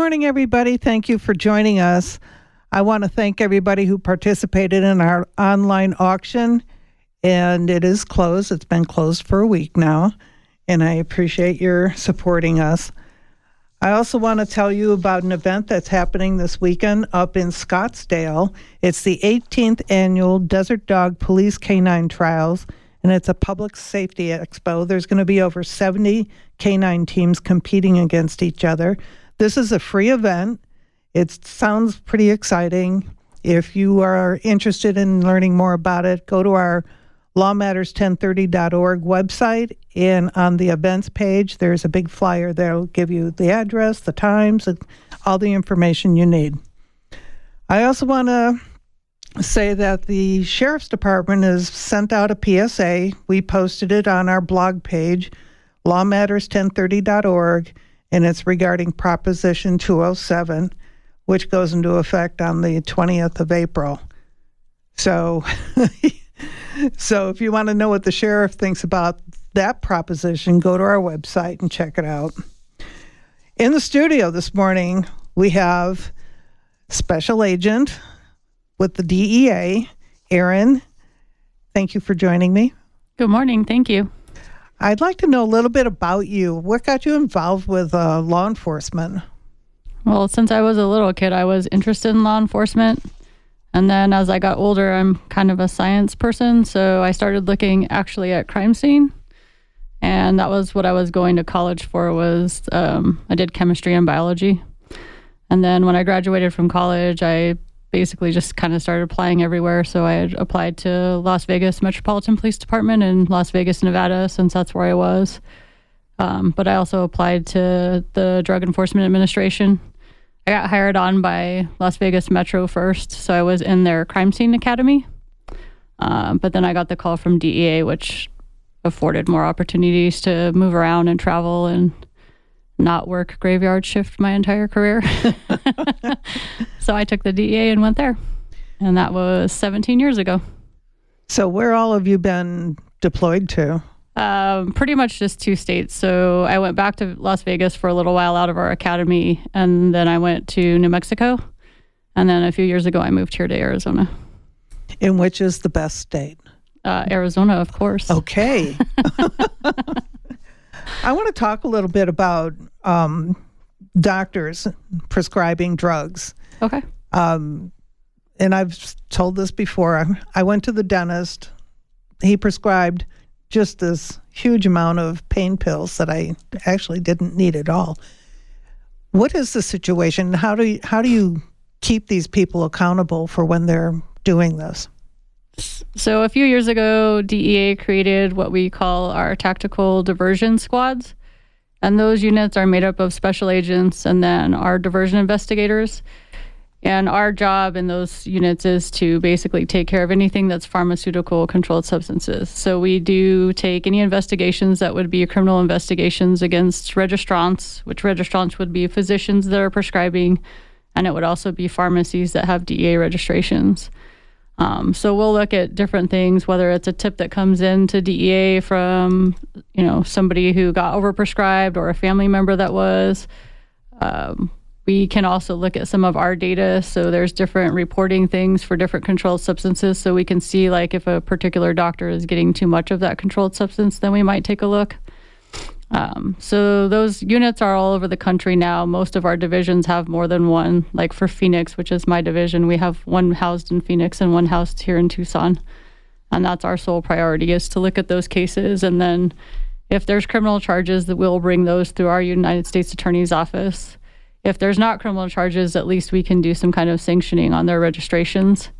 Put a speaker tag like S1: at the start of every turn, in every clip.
S1: morning, everybody. Thank you for joining us. I want to thank everybody who participated in our online auction, and it is closed. It's been closed for a week now, and I appreciate your supporting us. I also want to tell you about an event that's happening this weekend up in Scottsdale. It's the 18th annual Desert Dog Police Canine Trials, and it's a public safety expo. There's going to be over 70 canine teams competing against each other. This is a free event. It sounds pretty exciting. If you are interested in learning more about it, go to our lawmatters1030.org website and on the events page there's a big flyer that'll give you the address the times and all the information you need i also want to say that the sheriff's department has sent out a psa we posted it on our blog page lawmatters1030.org and it's regarding proposition 207 which goes into effect on the 20th of april so so if you want to know what the sheriff thinks about that proposition, go to our website and check it out. In the studio this morning, we have special agent with the DEA, Erin. Thank you for joining me.
S2: Good morning. Thank you.
S1: I'd like to know a little bit about you. What got you involved with uh, law enforcement?
S2: Well, since I was a little kid, I was interested in law enforcement. And then as I got older, I'm kind of a science person. So I started looking actually at crime scene. And that was what I was going to college for was um, I did chemistry and biology. And then when I graduated from college, I basically just kind of started applying everywhere. So I had applied to Las Vegas Metropolitan Police Department in Las Vegas, Nevada, since that's where I was. Um, but I also applied to the Drug Enforcement Administration I got hired on by Las Vegas Metro first, so I was in their crime scene academy. Uh, but then I got the call from DEA, which afforded more opportunities to move around and travel and not work graveyard shift my entire career. so I took the DEA and went there. And that was 17 years ago.
S1: So, where all have you been deployed to?
S2: Um, pretty much just two states. So I went back to Las Vegas for a little while out of our academy, and then I went to New Mexico, and then a few years ago I moved here to Arizona.
S1: In which is the best state?
S2: Uh, Arizona, of course.
S1: Okay. I want to talk a little bit about um, doctors prescribing drugs.
S2: Okay. Um,
S1: and I've told this before. I went to the dentist. He prescribed just this huge amount of pain pills that I actually didn't need at all. What is the situation? How do you, how do you keep these people accountable for when they're doing this?
S2: So a few years ago, DEA created what we call our tactical diversion squads. And those units are made up of special agents and then our diversion investigators. And our job in those units is to basically take care of anything that's pharmaceutical controlled substances. So we do take any investigations that would be criminal investigations against registrants, which registrants would be physicians that are prescribing, and it would also be pharmacies that have DEA registrations. Um, so we'll look at different things, whether it's a tip that comes in to DEA from, you know, somebody who got overprescribed or a family member that was. Um, we can also look at some of our data. So there's different reporting things for different controlled substances. So we can see like if a particular doctor is getting too much of that controlled substance, then we might take a look. Um, so those units are all over the country now. Most of our divisions have more than one. Like for Phoenix, which is my division, we have one housed in Phoenix and one housed here in Tucson. And that's our sole priority is to look at those cases and then if there's criminal charges that we'll bring those through our United States Attorney's office if there's not criminal charges, at least we can do some kind of sanctioning on their registrations.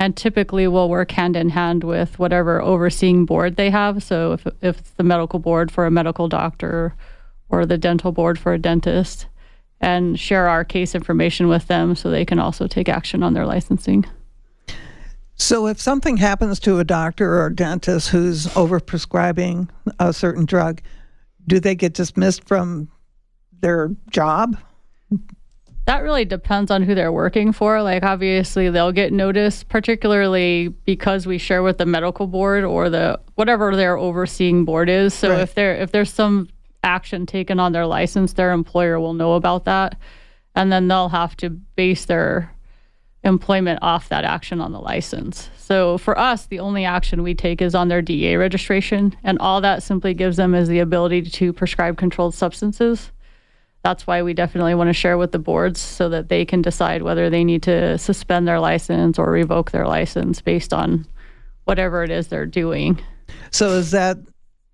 S2: And typically, we'll work hand in hand with whatever overseeing board they have. So, if, if it's the medical board for a medical doctor or the dental board for a dentist, and share our case information with them so they can also take action on their licensing.
S1: So, if something happens to a doctor or a dentist who's overprescribing a certain drug, do they get dismissed from their job?
S2: That really depends on who they're working for. Like, obviously, they'll get notice, particularly because we share with the medical board or the whatever their overseeing board is. So, right. if there if there's some action taken on their license, their employer will know about that. and then they'll have to base their employment off that action on the license. So for us, the only action we take is on their DEA registration, and all that simply gives them is the ability to prescribe controlled substances. That's why we definitely want to share with the boards so that they can decide whether they need to suspend their license or revoke their license based on whatever it is they're doing.
S1: So is that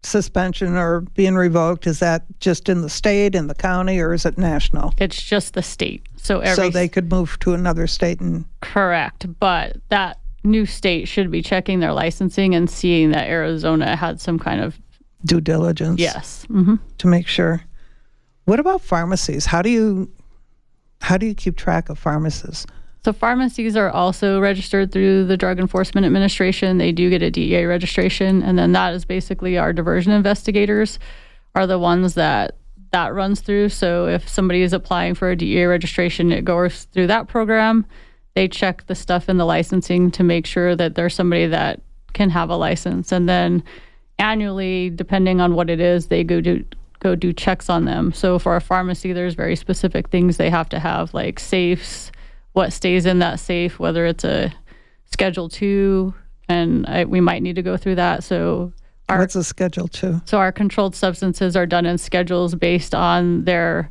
S1: suspension or being revoked is that just in the state in the county or is it national
S2: It's just the state. So every
S1: so they could move to another state and
S2: correct, but that new state should be checking their licensing and seeing that Arizona had some kind of
S1: due diligence
S2: yes. hmm
S1: to make sure what about pharmacies how do you how do you keep track of pharmacists
S2: So pharmacies are also registered through the Drug Enforcement Administration. They do get a DEA registration, and then that is basically our diversion investigators are the ones that that runs through. So if somebody is applying for a DEA registration, it goes through that program. They check the stuff in the licensing to make sure that there's somebody that can have a license, and then annually, depending on what it is, they go do go do checks on them. So for a pharmacy, there's very specific things they have to have, like safes what stays in that safe, whether it's a Schedule Two, and I, we might need to go through that. So our
S1: what's a schedule two
S2: so our controlled substances are done in schedules based on their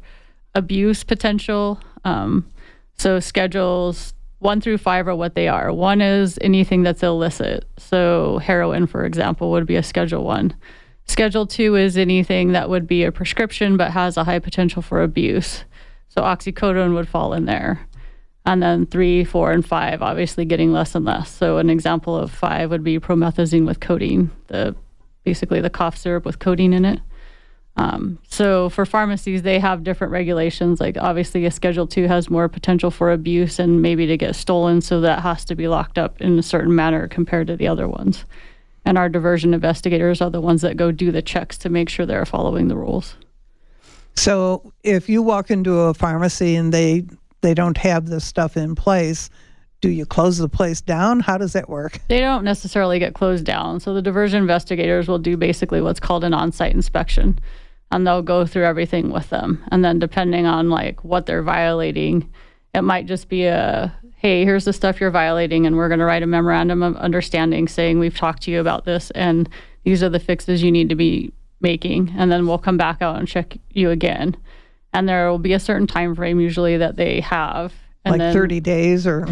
S2: abuse potential. Um, so schedules one through five are what they are. One is anything that's illicit. So heroin, for example, would be a schedule one. Schedule two is anything that would be a prescription but has a high potential for abuse. So oxycodone would fall in there. And then three, four, and five, obviously getting less and less. So an example of five would be promethazine with codeine, the basically the cough syrup with codeine in it. Um, so for pharmacies, they have different regulations. Like obviously, a Schedule Two has more potential for abuse and maybe to get stolen, so that has to be locked up in a certain manner compared to the other ones. And our diversion investigators are the ones that go do the checks to make sure they're following the rules.
S1: so if you walk into a pharmacy and they they don't have this stuff in place do you close the place down how does that work
S2: They don't necessarily get closed down. So the diversion investigators will do basically what's called an on-site inspection, and they'll go through everything with them. And then depending on like what they're violating, it might just be a hey, here's the stuff you're violating, and we're going to write a memorandum of understanding saying we've talked to you about this, and these are the fixes you need to be making, and then we'll come back out and check you again. And there will be a certain time frame usually that they have. And
S1: like
S2: then,
S1: 30 days or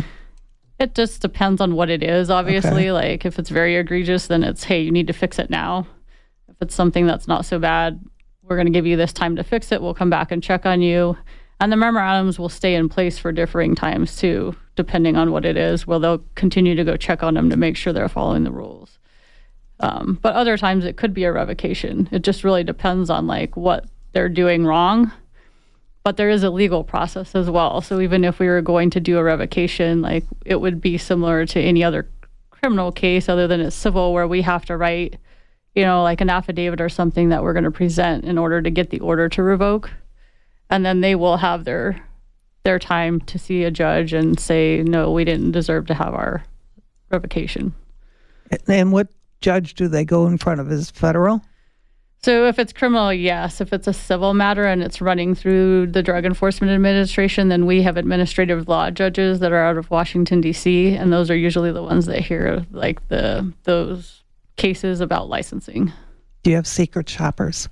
S2: it just depends on what it is, obviously. Like if it's very egregious, then it's, hey, you need to fix it now. If it's something that's not so bad, we're going to give you this time to fix it. We'll come back and check on you. And the memorandums will stay in place for differing times too, depending on what it is. Well, they'll continue to go check on them to make sure they're following the rules. Um, but other times it could be a revocation. It just really depends on like what they're doing wrong but there is a legal process as well. So even if we were going to do a revocation, like it would be similar to any other criminal case other than it's civil where we have to write, you know, like an affidavit or something that we're going to present in order to get the order to revoke. And then they will have their their time to see a judge and say, no, we didn't deserve to have our revocation.
S1: and what judge do they go in front of is federal
S2: So if it's criminal, yes. If it's a civil matter and it's running through the Drug Enforcement Administration, then we have administrative law judges that are out of Washington D.C. and those are usually the ones that hear like the those cases about licensing.
S1: do you have secret shoppers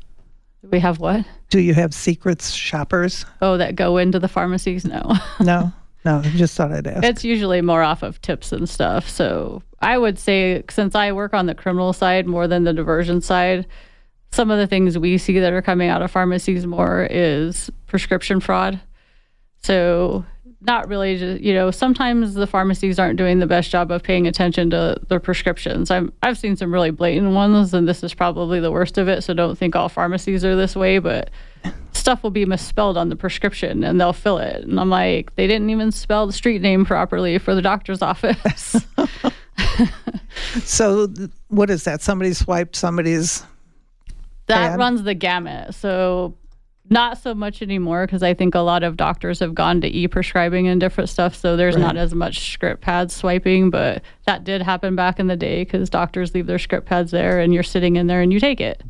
S2: We have what?
S1: do you have secrets shoppers
S2: Oh, that go into the pharmacies? No.
S1: no no I just thought i'd ask
S2: it's usually more off of tips and stuff. So I would say since I work on the criminal side more than the diversion side, some of the things we see that are coming out of pharmacies more is prescription fraud. So not really just you know sometimes the pharmacies aren't doing the best job of paying attention to their prescriptions i'm i've seen some really blatant ones and this is probably the worst of it so don't think all pharmacies are this way but stuff will be misspelled on the prescription and they'll fill it and i'm like they didn't even spell the street name properly for the doctor's office
S1: so what is that somebody swiped somebody's
S2: that
S1: Bad.
S2: runs the gamut. So not so much anymore because I think a lot of doctors have gone to e-prescribing and different stuff. So there's not as much script pads swiping, but that did happen back in the day because doctors leave their script pads there and you're sitting in there and you take it.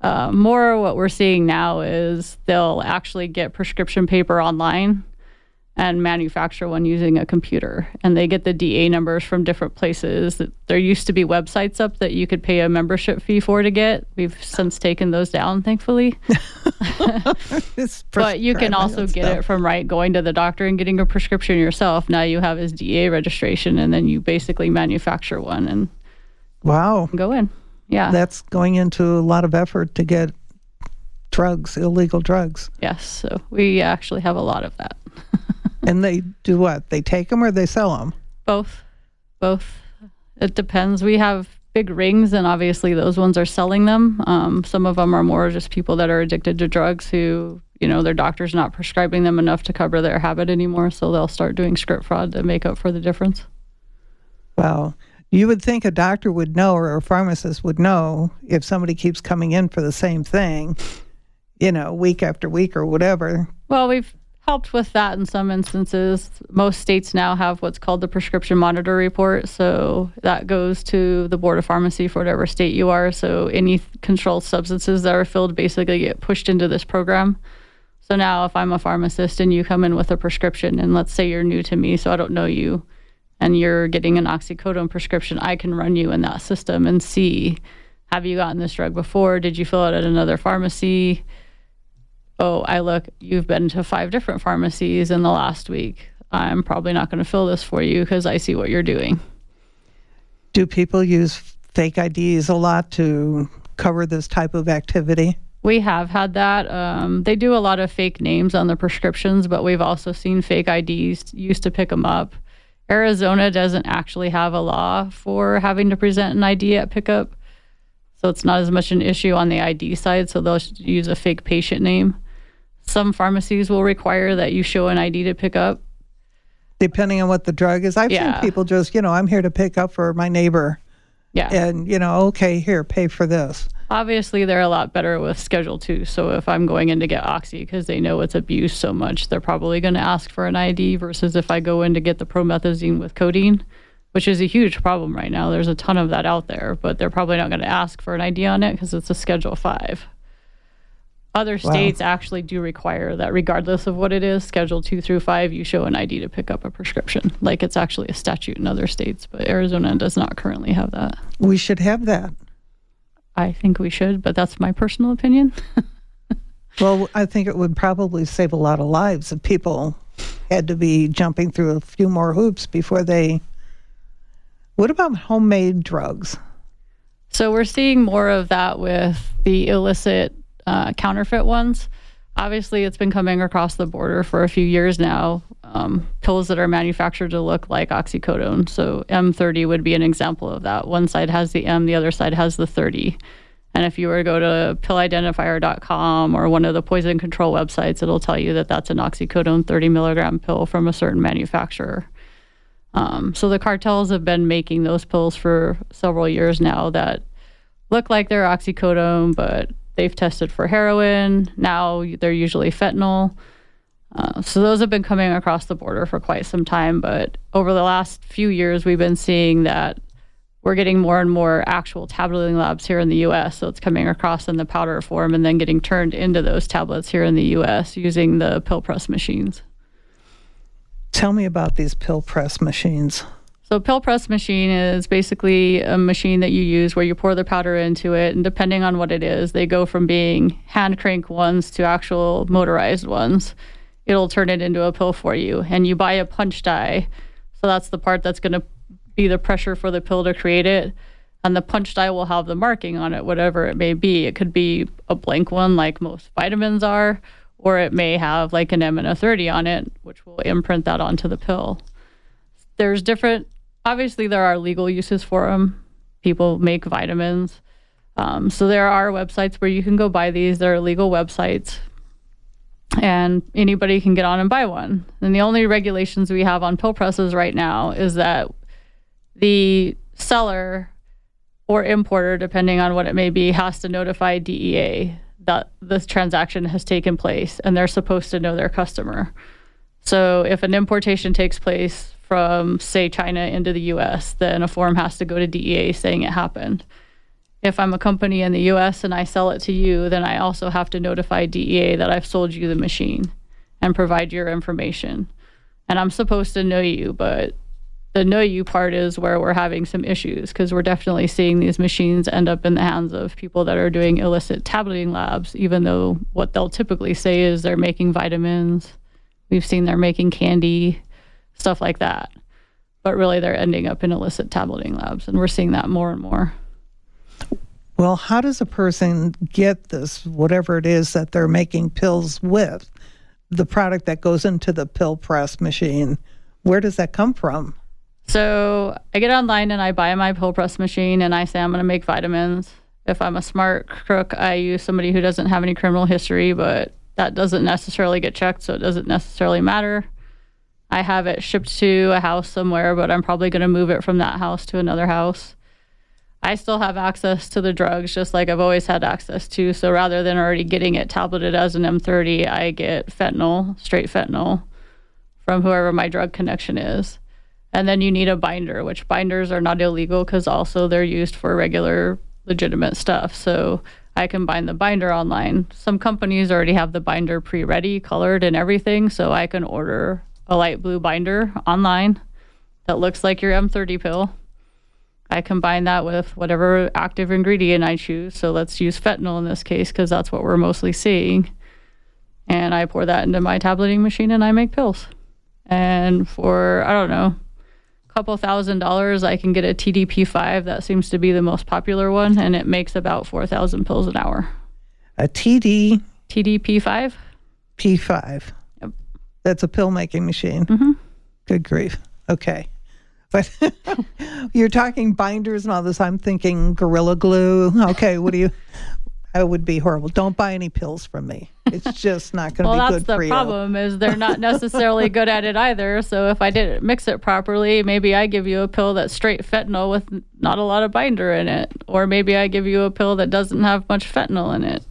S2: Uh, more what we're seeing now is they'll actually get prescription paper online and manufacture one using a computer. And they get the DEA numbers from different places. There used to be websites up that you could pay a membership fee for to get. We've since taken those down, thankfully. but you can also get stuff. it from right going to the doctor and getting a prescription yourself. Now you have his DEA registration, and then you basically manufacture one and
S1: wow,
S2: go in. Yeah,
S1: that's going into a lot of effort to get drugs, illegal drugs.
S2: Yes, so we actually have a lot of that.
S1: and they do what? They take them or they sell them?
S2: Both. Both. It depends. We have big rings, and obviously those ones are selling them. Um, some of them are more just people that are addicted to drugs who, you know, their doctor's not prescribing them enough to cover their habit anymore, so they'll start doing script fraud to make up for the difference.
S1: Well, you would think a doctor would know or a pharmacist would know if somebody keeps coming in for the same thing, you know, week after week or whatever.
S2: Well, we've helped with that in some instances. Most states now have what's called the prescription monitor report. So that goes to the Board of Pharmacy for whatever state you are. So any controlled substances that are filled basically get pushed into this program. So now if I'm a pharmacist and you come in with a prescription, and let's say you're new to me, so I don't know you, and you're getting an oxycodone prescription, I can run you in that system and see have you gotten this drug before? Did you fill it at another pharmacy? Oh, I look, you've been to five different pharmacies in the last week. I'm probably not going to fill this for you because I see what you're doing.
S1: Do people use fake IDs a lot to cover this type of activity?
S2: We have had that. Um, they do a lot of fake names on the prescriptions, but we've also seen fake IDs used to pick them up. Arizona doesn't actually have a law for having to present an ID at pickup. So it's not as much an issue on the ID side. So they'll use a fake patient name. Some pharmacies will require that you show an ID to pick up.
S1: Depending on what the drug is. I've yeah. seen people just, you know, I'm here to pick up for my neighbor.
S2: Yeah.
S1: And, you know, okay, here, pay for this.
S2: Obviously, they're a lot better with Schedule 2. So if I'm going in to get Oxy because they know it's abused so much, they're probably going to ask for an ID versus if I go in to get the promethazine with codeine, which is a huge problem right now. There's a ton of that out there, but they're probably not going to ask for an ID on it because it's a Schedule 5. Other states wow. actually do require that, regardless of what it is, Schedule 2 through 5, you show an ID to pick up a prescription. Like it's actually a statute in other states, but Arizona does not currently have that.
S1: We should have that.
S2: I think we should, but that's my personal opinion.
S1: well, I think it would probably save a lot of lives if people had to be jumping through a few more hoops before they. What about homemade drugs?
S2: So we're seeing more of that with the illicit uh, counterfeit ones. Obviously, it's been coming across the border for a few years now. Um, pills that are manufactured to look like oxycodone. So M30 would be an example of that. One side has the M, the other side has the 30. And if you were to go to pillidentifier.com or one of the poison control websites, it'll tell you that that's an oxycodone 30 milligram pill from a certain manufacturer. Um, so the cartels have been making those pills for several years now that look like they're oxycodone, but They've tested for heroin. Now they're usually fentanyl. Uh, so those have been coming across the border for quite some time. But over the last few years, we've been seeing that we're getting more and more actual tableting labs here in the US. So it's coming across in the powder form and then getting turned into those tablets here in the US using the pill press machines.
S1: Tell me about these pill press machines.
S2: So pill press machine is basically a machine that you use where you pour the powder into it, and depending on what it is, they go from being hand crank ones to actual motorized ones. It'll turn it into a pill for you, and you buy a punch die. So that's the part that's going to be the pressure for the pill to create it. And the punch die will have the marking on it, whatever it may be. It could be a blank one, like most vitamins are, or it may have like an M and a 30 on it, which will imprint that onto the pill. There's different obviously there are legal uses for them. People make vitamins. Um, so there are websites where you can go buy these. There are legal websites, and anybody can get on and buy one. And the only regulations we have on pill presses right now is that the seller or importer, depending on what it may be, has to notify DEA that this transaction has taken place, and they're supposed to know their customer. So if an importation takes place from, say, China into the US, then a form has to go to DEA saying it happened. If I'm a company in the US and I sell it to you, then I also have to notify DEA that I've sold you the machine and provide your information. and I'm supposed to know you, but the know you part is where we're having some issues because we're definitely seeing these machines end up in the hands of people that are doing illicit tableting labs, even though what they'll typically say is they're making vitamins. We've seen they're making candy, stuff like that. But really, they're ending up in illicit tableting labs, and we're seeing that more and more.
S1: Well, how does a person get this, whatever it is that they're making pills with, the product that goes into the pill press machine? Where does that come from?
S2: So I get online and I buy my pill press machine and I say I'm going to make vitamins. If I'm a smart crook, I use somebody who doesn't have any criminal history, but that doesn't necessarily get checked, so it doesn't necessarily matter. I have it shipped to a house somewhere, but I'm probably going to move it from that house to another house. I still have access to the drugs just like I've always had access to. So rather than already getting it tableted as an M30, I get fentanyl, straight fentanyl from whoever my drug connection is. And then you need a binder, which binders are not illegal because also they're used for regular legitimate stuff. So I can bind the binder online. Some companies already have the binder pre ready, colored, and everything. So I can order a light blue binder online that looks like your M30 pill. I combine that with whatever active ingredient I choose. So let's use fentanyl in this case because that's what we're mostly seeing. And I pour that into my tableting machine and I make pills. And for, I don't know, a couple thousand dollars, I can get a TDP5. That seems to be the most popular one, and it makes about 4,000 pills an hour.
S1: A TD
S2: TDP5?
S1: P5. That's a pill making machine.
S2: Mhm.
S1: Good grief. Okay. But you're talking binders and all this. I'm thinking Gorilla Glue. Okay, what do you? That would be horrible. Don't buy any pills from me. It's just not going to
S2: Well,
S1: be good for you.
S2: Well, that's the problem is they're not necessarily good at it either. So if I didn't mix it properly, maybe I give you a pill that's straight fentanyl with not a lot of binder in it, or maybe I give you a pill that doesn't have much fentanyl in it.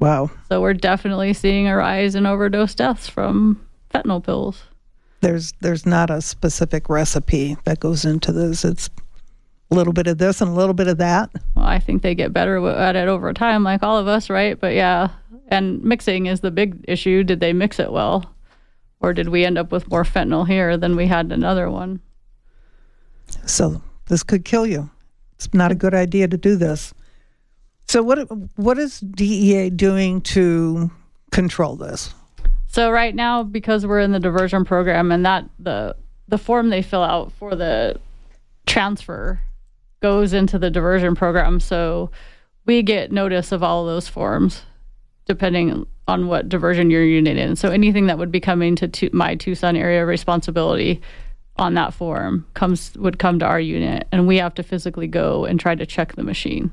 S1: Wow.
S2: So we're definitely seeing a rise in overdose deaths from fentanyl pills.
S1: There's there's not a specific recipe that goes into this. It's a little bit of this and a little bit of that.
S2: Well, I think they get better at it over time, like all of us, right? But yeah, and mixing is the big issue. Did they mix it well? Or did we end up with more fentanyl here than we had another one?
S1: So this could kill you. It's not a good idea to do this. So what what is DEA doing to control this?
S2: So right now, because we're in the diversion program, and that the the form they fill out for the transfer goes into the diversion program, so we get notice of all of those forms, depending on what diversion your unit in. So anything that would be coming to tu- my Tucson area responsibility on that form comes would come to our unit, and we have to physically go and try to check the machine.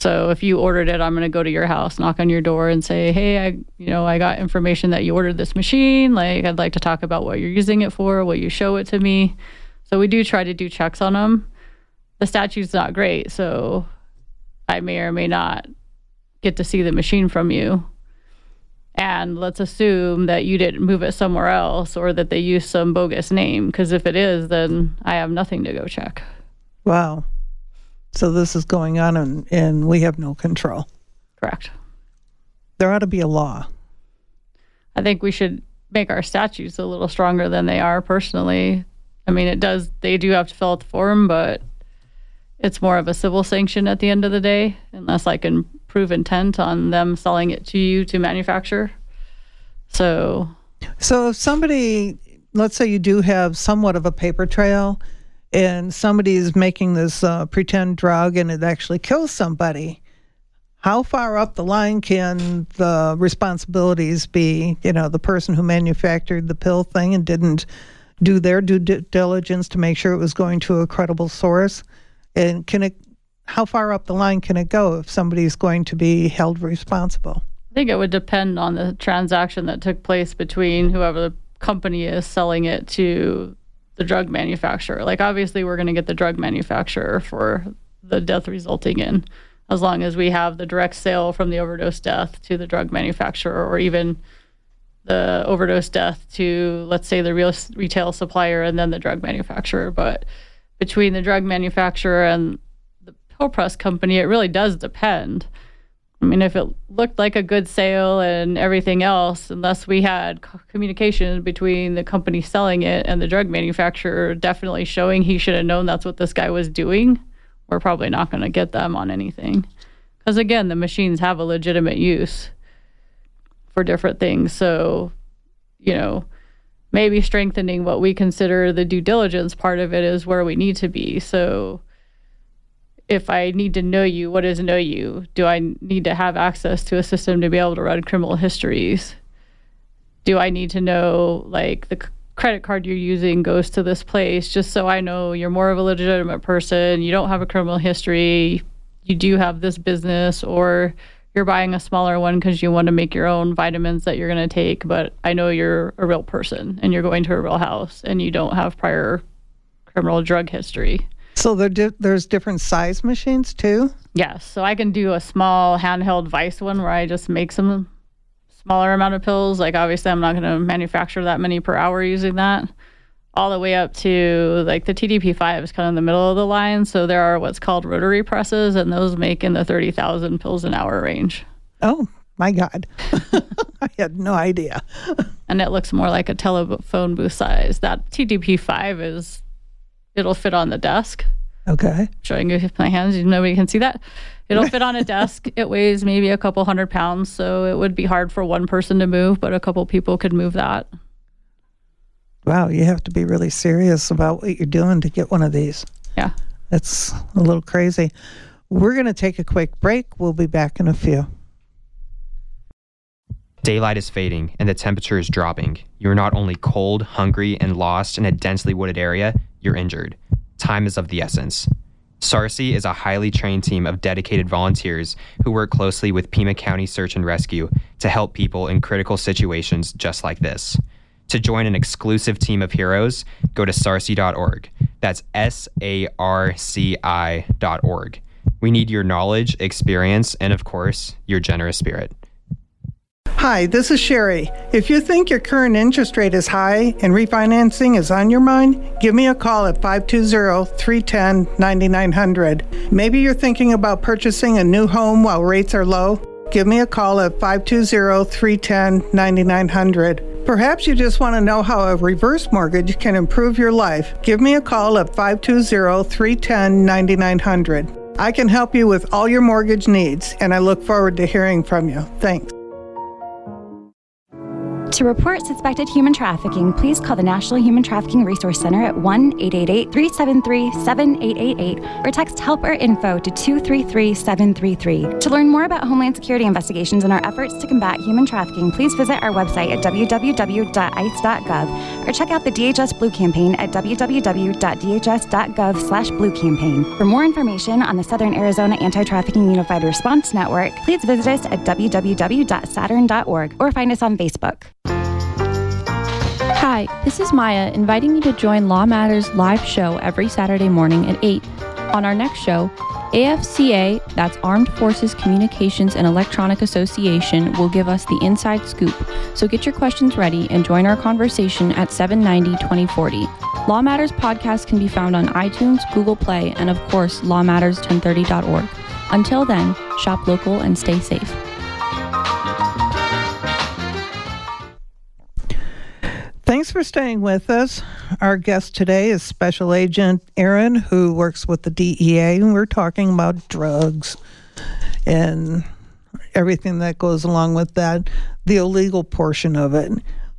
S2: So if you ordered it, I'm going to go to your house, knock on your door, and say, "Hey, I, you know, I got information that you ordered this machine. Like, I'd like to talk about what you're using it for. Will you show it to me?" So we do try to do checks on them. The statute's not great, so I may or may not get to see the machine from you. And let's assume that you didn't move it somewhere else or that they used some bogus name. Because if it is, then I have nothing to go check.
S1: Wow. So this is going on and, and we have no control.
S2: Correct.
S1: There ought to be a law.
S2: I think we should make our statutes a little stronger than they are personally. I mean, it does, they do have to fill out the form, but it's more of a civil sanction at the end of the day, unless I can prove intent on them selling it to you to manufacture. So,
S1: So if somebody, let's say you do have somewhat of a paper trail and somebody is making this uh, pretend drug and it actually kills somebody, how far up the line can the responsibilities be? You know, the person who manufactured the pill thing and didn't do their due diligence to make sure it was going to a credible source, and can it? How far up the line can it go if somebody's going to be held responsible?
S2: I think it would depend on the transaction that took place between whoever the company is selling it to the drug manufacturer. Like, obviously, we're going to get the drug manufacturer for the death resulting in, as long as we have the direct sale from the overdose death to the drug manufacturer, or even the overdose death to, let's say, the real retail supplier and then the drug manufacturer. But between the drug manufacturer and the pill press company, it really does depend I mean, if it looked like a good sale and everything else, unless we had communication between the company selling it and the drug manufacturer, definitely showing he should have known that's what this guy was doing, we're probably not going to get them on anything. Because again, the machines have a legitimate use for different things. So, you know, maybe strengthening what we consider the due diligence part of it is where we need to be. So, if I need to know you, what is know you? Do I need to have access to a system to be able to run criminal histories? Do I need to know like the credit card you're using goes to this place just so I know you're more of a legitimate person, you don't have a criminal history, you do have this business or you're buying a smaller one because you want to make your own vitamins that you're going to take, but I know you're a real person and you're going to a real house and you don't have prior criminal drug history.
S1: So there di- there's different size machines too.
S2: Yes, so I can do a small handheld vice one where I just make some smaller amount of pills. Like obviously, I'm not going to manufacture that many per hour using that. All the way up to like the TDP5 is kind of in the middle of the line. So there are what's called rotary presses, and those make in the 30,000 pills an hour range.
S1: Oh my God. I had no idea.
S2: and it looks more like a telephone booth size. That TDP5 is It'll fit on the desk.
S1: Okay.
S2: Showing you my hands, nobody can see that. It'll fit on a desk. It weighs maybe a couple hundred pounds, so it would be hard for one person to move, but a couple people could move that.
S1: Wow, you have to be really serious about what you're doing to get one of these.
S2: Yeah.
S1: That's a little crazy. We're going to take a quick break. We'll be back in a few.
S3: Daylight is fading and the temperature is dropping. You're not only cold, hungry, and lost in a densely wooded area, you're injured. Time is of the essence. SARCI is a highly trained team of dedicated volunteers who work closely with Pima County Search and Rescue to help people in critical situations just like this. To join an exclusive team of heroes, go to sarci.org. That's S A R C I.org. We need your knowledge, experience, and of course, your generous spirit.
S1: Hi, this is Sherry. If you think your current interest rate is high and refinancing is on your mind, give me a call at 520 310 9900. Maybe you're thinking about purchasing a new home while rates are low. Give me a call at 520 310 9900. Perhaps you just want to know how a reverse mortgage can improve your life. Give me a call at 520 310 9900. I can help you with all your mortgage needs, and I look forward to hearing from you. Thanks.
S4: To report suspected human trafficking, please call the National Human Trafficking Resource Center at 1 888 373 7888 or text help or info to 233 733. To learn more about Homeland Security investigations and our efforts to combat human trafficking, please visit our website at www.ice.gov or check out the DHS Blue Campaign at www.dhs.gov slash blue campaign. For more information on the Southern Arizona Anti-Trafficking Unified Response Network, please visit us at www.saaturn.org or find us on Facebook.
S5: Hi, this is Maya inviting you to join Law Matters live show every Saturday morning at 8. On our next show, AFCEA, that's Armed Forces Communications and Electronic Association, will give us the inside scoop. So get your questions ready and join our conversation at 790 2040. Law Matters podcast can be found on iTunes, Google Play, and of course, lawmatters1030.org. Until then, shop local and stay safe.
S1: Thanks for staying with us. Our guest today is Special Agent Aaron, who works with the DEA, and we're talking about drugs and everything that goes along with that, the illegal portion of it,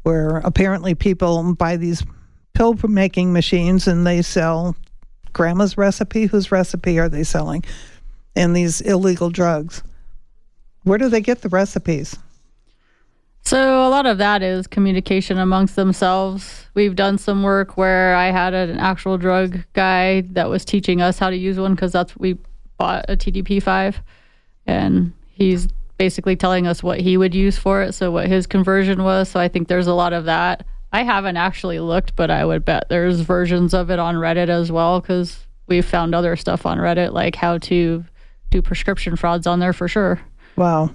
S1: where apparently people buy these pill making machines and they sell grandma's recipe. Whose recipe are they selling? And these illegal drugs. Where do they get the recipes?
S2: So a lot of that is communication amongst themselves. We've done some work where I had an actual drug guy that was teaching us how to use one because that's we bought a TDP5, and he's basically telling us what he would use for it, so what his conversion was. So I think there's a lot of that. I haven't actually looked, but I would bet there's versions of it on Reddit as well because we've found other stuff on Reddit like how to do prescription frauds on there for sure.
S1: Wow.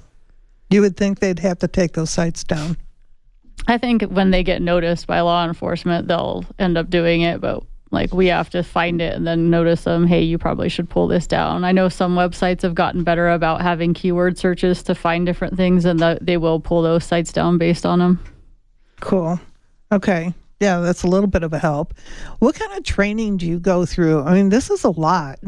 S1: You would think they'd have to take those sites down.
S2: I think when they get noticed by law enforcement, they'll end up doing it, but like we have to find it and then notice them hey you probably should pull this down i know some websites have gotten better about having keyword searches to find different things and that they will pull those sites down based on them
S1: Cool. Okay. Yeah, that's a little bit of a help. What kind of training do you go through? I mean, this is a lot.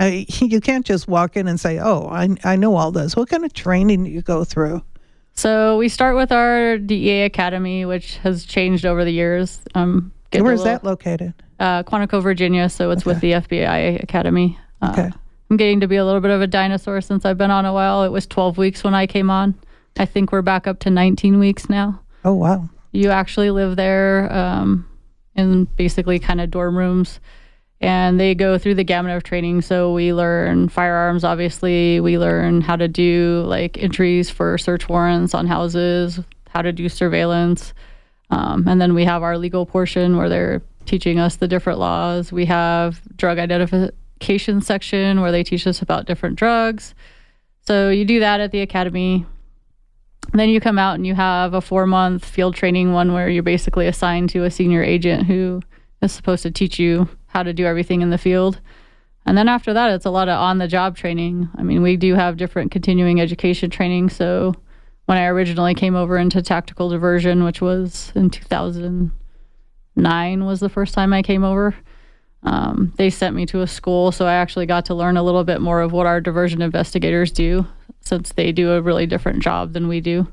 S1: I, you can't just walk in and say, "Oh, I I know all this." What kind of training do you go through?
S2: so we start with our dea academy which has changed over the years um,
S1: Where's
S2: little-
S1: that located?
S2: uh, Quantico, Virginia. So it's with the FBI Academy. Uh,
S1: Okay.
S2: I'm getting to be a little bit of a dinosaur since I've been on a while. It was 12 weeks when I came on. I think we're back up to 19 weeks now.
S1: Oh, wow.
S2: You actually live there um, in basically kind of dorm rooms. And they go through the gamut of training. So we learn firearms, obviously. We learn how to do like entries for search warrants on houses, how to do surveillance. Um, and then we have our legal portion where they're teaching us the different laws. We have drug identification section where they teach us about different drugs. So you do that at the academy. Then you come out and you have a four month field training one where you're basically assigned to a senior agent who is supposed to teach you how to do everything in the field. And then after that, it's a lot of on the job training. I mean, we do have different continuing education training. So when I originally came over into tactical diversion, which was in 2009, was the first time I came over. Um, they sent me to a school, so I actually got to learn a little bit more of what our diversion investigators do, since they do a really different job than we do.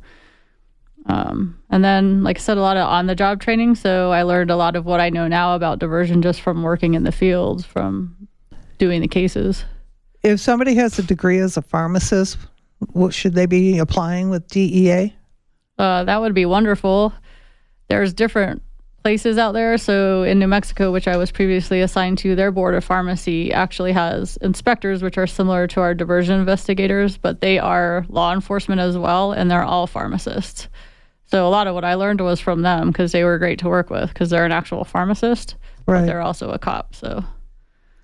S2: Um, and then, like I said, a lot of on the job training. So I learned a lot of what I know now about diversion just from working in the field, from doing the cases.
S1: If somebody has a degree as a pharmacist, what should they be applying with DEA?
S2: Uh, that would be wonderful. There's different places out there. So in New Mexico, which I was previously assigned to, their board of pharmacy actually has inspectors, which are similar to our diversion investigators, but they are law enforcement as well, and they're all pharmacists. So a lot of what I learned was from them because they were great to work with because they're an actual pharmacist, but they're also a cop. So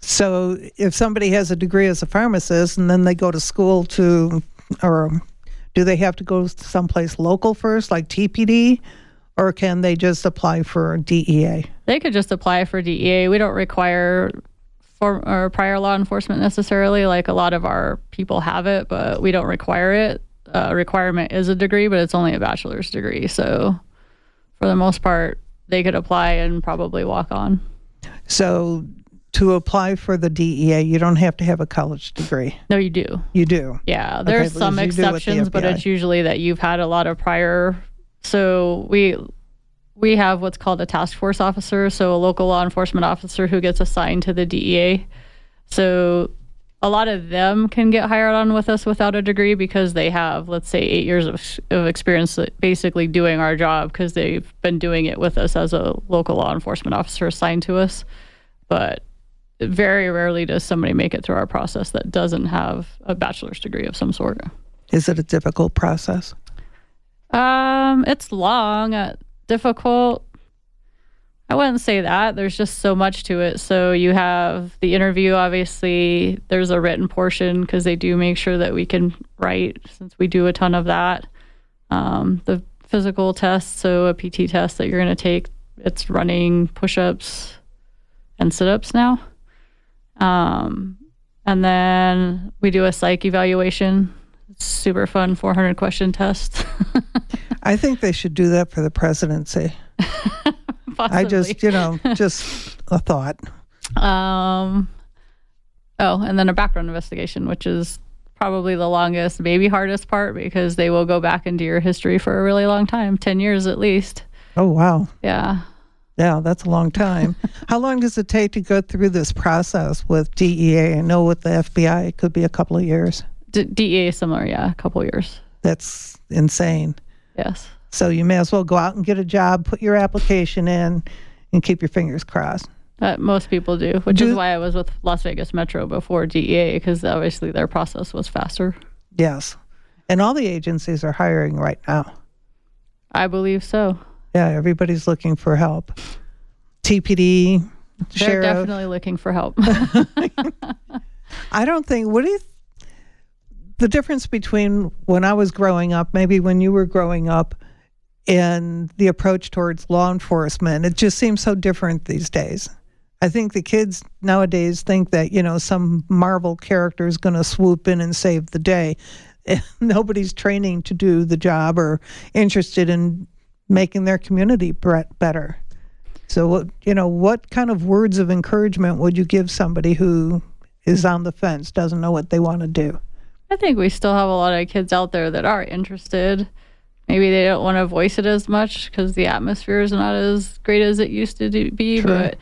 S1: So if somebody has a degree as a pharmacist and then they go to school to, or um, do they have to go someplace local first, like TPD, or can they just apply for DEA?
S2: they could just apply for DEA. We don't require for, or prior law enforcement necessarily. Like a lot of our people have it, but we don't require it. Uh, requirement is a degree, but it's only a bachelor's degree. So for the most part, they could apply and probably walk on.
S1: So to apply for the DEA, you don't have to have a college degree.
S2: No, you do.
S1: You do.
S2: Yeah, there's
S1: because
S2: some
S1: you do with the
S2: exceptions, but it's usually that you've had a lot of prior. So we we have what's called a task force officer, so a local law enforcement officer who gets assigned to the DEA. So a lot of them can get hired on with us without a degree because they have, let's say, eight years of, of experience basically doing our job because they've been doing it with us as a local law enforcement officer assigned to us. But very rarely does somebody make it through our process that doesn't have a bachelor's degree of some sort.
S1: Is it a difficult process?
S2: Um, it's long, uh, difficult. I wouldn't say that. There's just so much to it. So you have the interview, obviously. There's a written portion because they do make sure that we can write, since we do a ton of that. Um, the physical test, so a PT test that you're going to take, it's running push-ups and sit-ups now. Um, and then we do a psych evaluation. It's super fun, 400 question test.
S1: I think they should do that for the presidency. I just, you know, just a thought.
S2: Um, oh, and then a background investigation, which is probably the longest, maybe hardest part because they will go back into your history for a really long time 10 years at least.
S1: Oh, wow.
S2: Yeah.
S1: Yeah, that's a long time. How long does it take to go through this process with DEA? I know with the FBI, it could be a couple of years.
S2: D- DEA is similar. Yeah. A couple years.
S1: That's insane.
S2: Yes.
S1: So you may as well go out and get a job, put your application in, and keep your fingers crossed.
S2: That most people do, which
S1: Do-
S2: is why I was with Las Vegas Metro before DEA because obviously their process was faster.
S1: Yes. And all the agencies are hiring right now.
S2: I believe so.
S1: Yeah, everybody's looking for help. TPD,
S2: They're
S1: sheriff.
S2: definitely looking for help.
S1: I don't think. What do you? The difference between when I was growing up, maybe when you were growing up, and the approach towards law enforcement, it just seems so different these days. I think the kids nowadays think that, you know, some Marvel character is going to swoop in and save the day. Nobody's training to do the job or interested in making their community better. So, you know, what kind of words of encouragement would you give somebody who is on the fence, doesn't know what they want to do?
S2: I think we still have a lot of kids out there that are interested. Maybe they don't want to voice it as much because the atmosphere is not as great as it used to be, but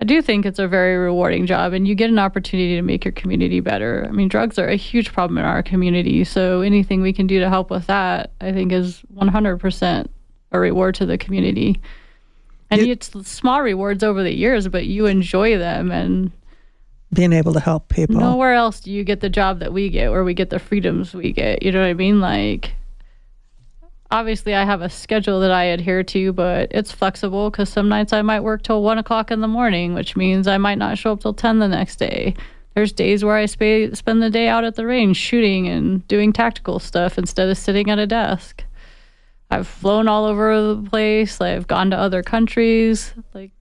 S2: I do think it's a very rewarding job and you get an opportunity to make your community better. I mean, drugs are a huge problem in our community. So anything we can do to help with that, I think is 100% a reward to the community. And it, it's small rewards over the years, but you enjoy them and
S1: being able to help people.
S2: Nowhere else do you get the job that we get where we get the freedoms we get. You know what I mean? Like obviously I have a schedule that I adhere to, but it's flexible because some nights I might work till one o'clock in the morning, which means I might not show up till 10 the next day. There's days where I sp- spend the day out at the range shooting and doing tactical stuff instead of sitting at a desk. I've flown all over the place. I've gone to other countries. Like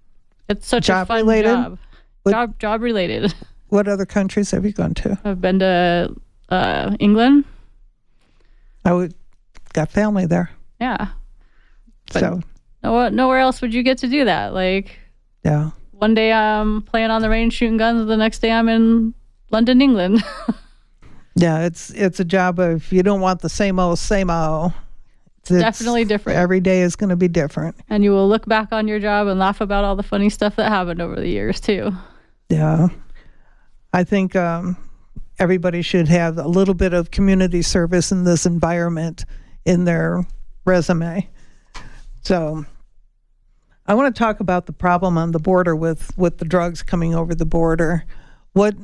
S2: it's such job a fun related? job. What, job job related.
S1: What other countries have you gone to?
S2: I've been to uh, England.
S1: I would got family there.
S2: Yeah. But so no, nowhere else would you get to do that. Like,
S1: yeah.
S2: One day I'm playing on the range shooting guns. The next day I'm in London, England.
S1: yeah, it's it's a job of you don't want the same old same old.
S2: It's, definitely different.
S1: Every day is going to be different.
S2: And you will look back on your job and laugh about all the funny stuff that happened over the years too.
S1: Yeah, I think um, everybody should have a little bit of community service in this environment in their resume. So I want to talk about the problem on the border with with the drugs coming over the border. What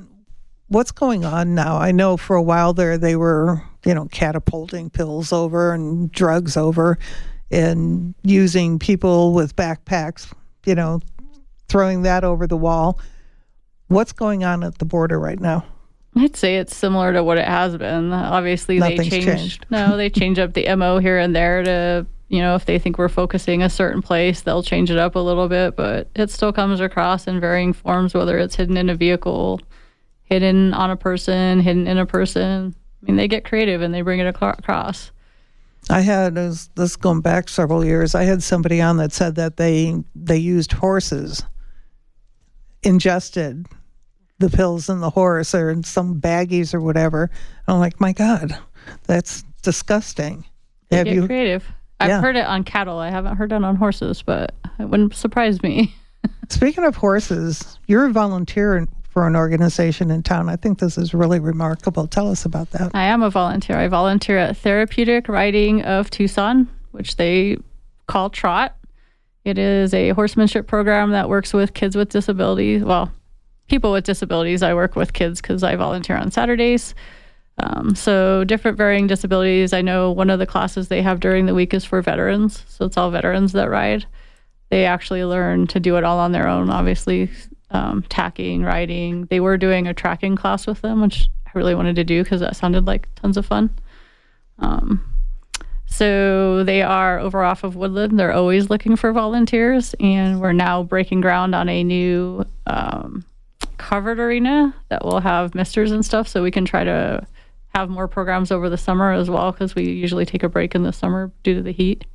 S1: what's going on now? I know for a while there they were, you know, catapulting pills over and drugs over and using people with backpacks, you know, throwing that over the wall. What's going on at the border right now?
S2: I'd say it's similar to what it has been. Obviously,
S1: Nothing's
S2: they changed.
S1: changed.
S2: no, they change up the mo here and there to you know if they think we're focusing a certain place, they'll change it up a little bit. But it still comes across in varying forms, whether it's hidden in a vehicle, hidden on a person, hidden in a person. I mean, they get creative and they bring it across.
S1: I had this, this going back several years. I had somebody on that said that they they used horses ingested the pills and the horse or in some baggies or whatever. And I'm like, my God, that's disgusting.
S2: They Have get you creative? I've yeah. heard it on cattle. I haven't heard it on horses, but it wouldn't surprise me.
S1: Speaking of horses, you're a volunteer for an organization in town. I think this is really remarkable. Tell us about that.
S2: I am a volunteer. I volunteer at Therapeutic Riding of Tucson, which they call Trot. It is a horsemanship program that works with kids with disabilities. Well, people with disabilities. I work with kids because I volunteer on Saturdays. Um, so different varying disabilities. I know one of the classes they have during the week is for veterans. So it's all veterans that ride. They actually learn to do it all on their own, obviously, um, tacking, riding. They were doing a tracking class with them, which I really wanted to do because that sounded like tons of fun. Um, so they are over off of Woodland. They're always looking for volunteers, and we're now breaking ground on a new um, covered arena that will have misters and stuff so we can try to have more programs over the summer as well because we usually take a break in the summer due to the heat.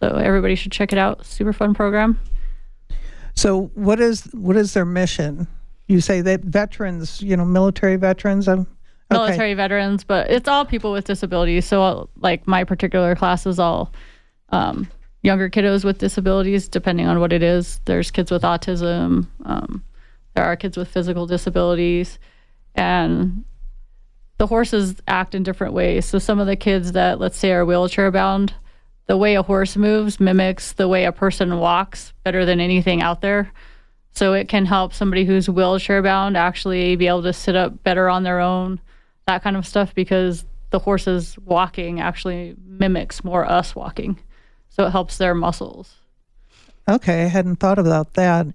S2: So everybody should check it out. Super fun program.
S1: So what is what is their mission? You say that veterans, you know, military veterans. Um,
S2: okay. Military veterans, but it's all people with disabilities. So like my particular class is all um, younger kiddos with disabilities, depending on what it is. There's kids with autism, um, there are kids with physical disabilities, and the horses act in different ways. So some of the kids that, let's say, are wheelchair bound, the way a horse moves mimics the way a person walks better than anything out there. So it can help somebody who's wheelchair bound actually be able to sit up better on their own, that kind of stuff, because the horse's walking actually mimics more us walking. So it helps their muscles.
S1: Okay, I hadn't thought about that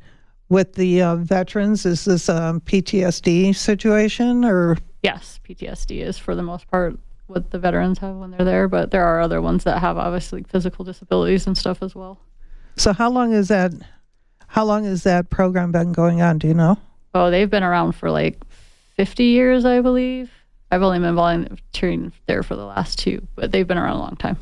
S1: with the uh, veterans? Is this a PTSD situation or?
S2: Yes, PTSD is for the most part what the veterans have when they're there, but there are other ones that have obviously physical disabilities and stuff as well.
S1: So how long is that? How long has that program been going on? Do you know?
S2: Oh, they've been around for like 50 years, I believe. I've only been volunteering there for the last two, but they've been around a long time.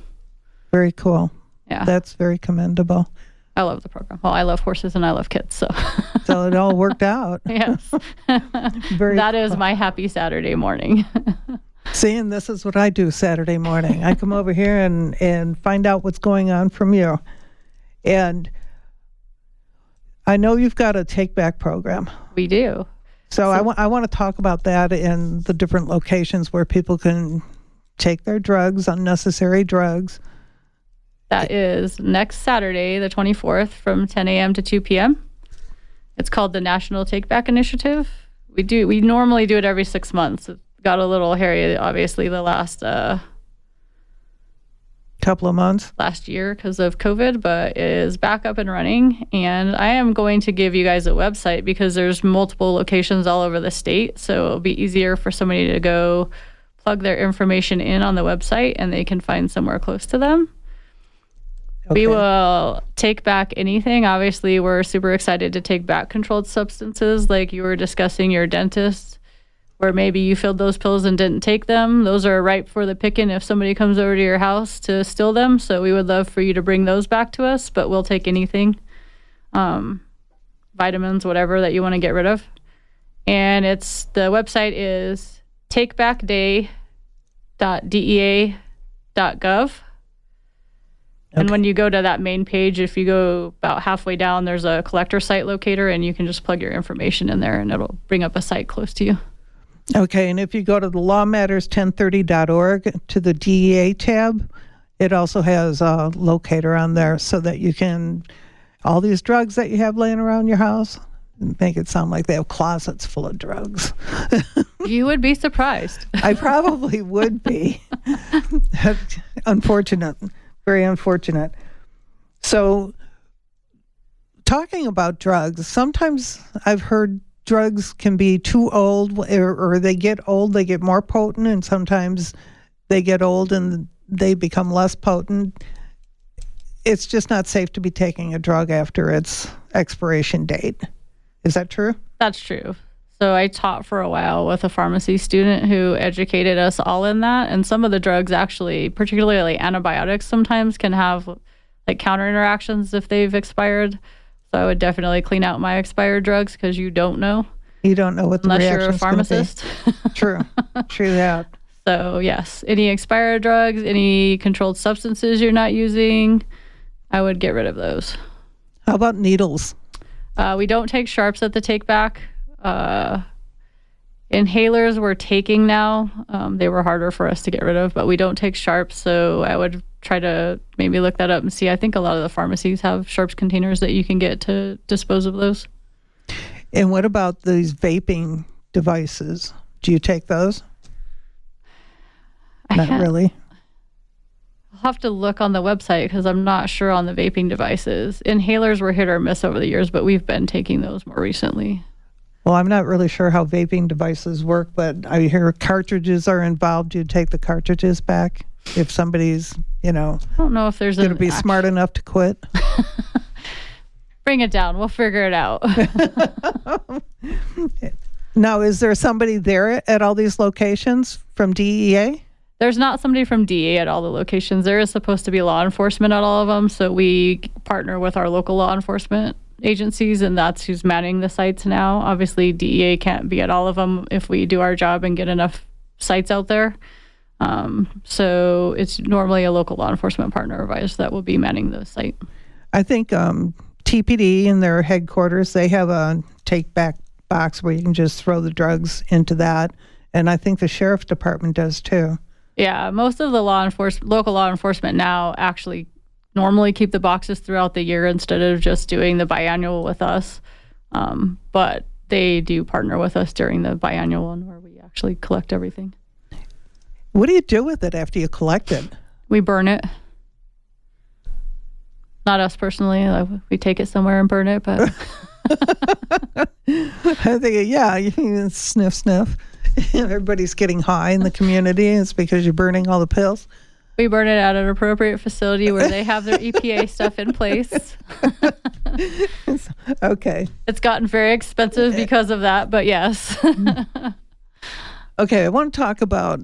S1: Very cool.
S2: Yeah.
S1: That's very commendable.
S2: I love the program. Well, I love horses and I love kids, so
S1: So it all worked out.
S2: yes.
S1: Very
S2: that is my happy Saturday morning.
S1: See, and this is what I do Saturday morning. I come over here and, and find out what's going on from you. And I know you've got a take back program.
S2: we do.
S1: So, I want I want to talk about that in the different locations where people can take their drugs, unnecessary drugs.
S2: That is next Saturday, the 24th, from 10 a.m. to 2 p.m. It's called the National Take Back Initiative. We do we normally do it every six months. It got a little hairy, obviously, the last uh,
S1: Couple of months.
S2: last year because of COVID, but it is back up and running. And I am going to give you guys a website because there's multiple locations all over the state. So it'll be easier for somebody to go plug their information in on the website and they can find somewhere close to them. We will take back anything. Obviously, we're super excited to take back controlled substances like you were discussing your dentist, where maybe you filled those pills and didn't take them. Those are ripe for the picking if somebody comes over to your house to steal them. So we would love for you to bring those back to us, but we'll take anything um, vitamins, whatever that you want to get rid of. And it's the website is takebackday.dea.gov. And when you go to that main page, if you go about halfway down, there's a collector site locator, and you can just plug your information in there, and it'll bring up a site close to you.
S1: Okay, and if you go to the lawmatters1030.org to the DEA tab, it also has a locator on there so that you can, all these drugs that you have laying around your house, make it sound like they have closets full of drugs.
S2: You would be surprised.
S1: I probably would be. unfortunate, very unfortunate. So, talking about drugs, sometimes I've heard drugs can be too old, or, or they get old, they get more potent, and sometimes they get old and they become less potent. It's just not safe to be taking a drug after its expiration date. Is that true?
S2: That's true. So I taught for a while with a pharmacy student who educated us all in that. And some of the drugs actually, particularly antibiotics, sometimes can have like counter interactions if they've expired. So I would definitely clean out my expired drugs because you don't know
S1: You don't know what the
S2: unless you're a
S1: reaction's gonna be.
S2: pharmacist.
S1: True, true that.
S2: so yes, any expired drugs, any controlled substances you're not using, I would get rid of those.
S1: How about needles?
S2: Uh, we don't take sharps at the take back. Uh, inhalers we're taking now. Um, they were harder for us to get rid of, but we don't take sharps. So I would try to maybe look that up and see. I think a lot of the pharmacies have sharps containers that you can get to dispose of those.
S1: And what about these vaping devices? Do you take those?
S2: I
S1: Not really.
S2: I'll have to look on the website because I'm not sure on the vaping devices. Inhalers were hit or miss over the years, but we've been taking those more recently.
S1: Well, I'm not really sure how vaping devices work, but I hear cartridges are involved. You take the cartridges back if somebody's, you know,
S2: I don't know if there's
S1: going to be
S2: act-
S1: smart enough to quit?
S2: Bring it down. We'll figure it out.
S1: Now, is there somebody there at all these locations from DEA?
S2: There's not somebody from DA at all the locations. There is supposed to be law enforcement at all of them. So we partner with our local law enforcement agencies, and that's who's manning the sites now. Obviously, DEA can't be at all of them if we do our job and get enough sites out there. Um, so it's normally a local law enforcement partner of ours that will be manning the site.
S1: I think um, TPD in their headquarters, they have a take back box where you can just throw the drugs into that. And I think the sheriff's department does too.
S2: Yeah, most of the law enforcement, local law enforcement now actually normally keep the boxes throughout the year instead of just doing the biannual with us. Um, but they do partner with us during the biannual one where we actually collect everything.
S1: What do you do with it after you collect it?
S2: We burn it. Not us personally. Like, we take it somewhere and burn it, but
S1: I think, yeah, you can sniff, sniff. Everybody's getting high in the community. It's because you're burning all the pills.
S2: We burn it at an appropriate facility where they have their EPA stuff in place.
S1: okay.
S2: It's gotten very expensive eh. because of that, but yes.
S1: Okay, I want to talk about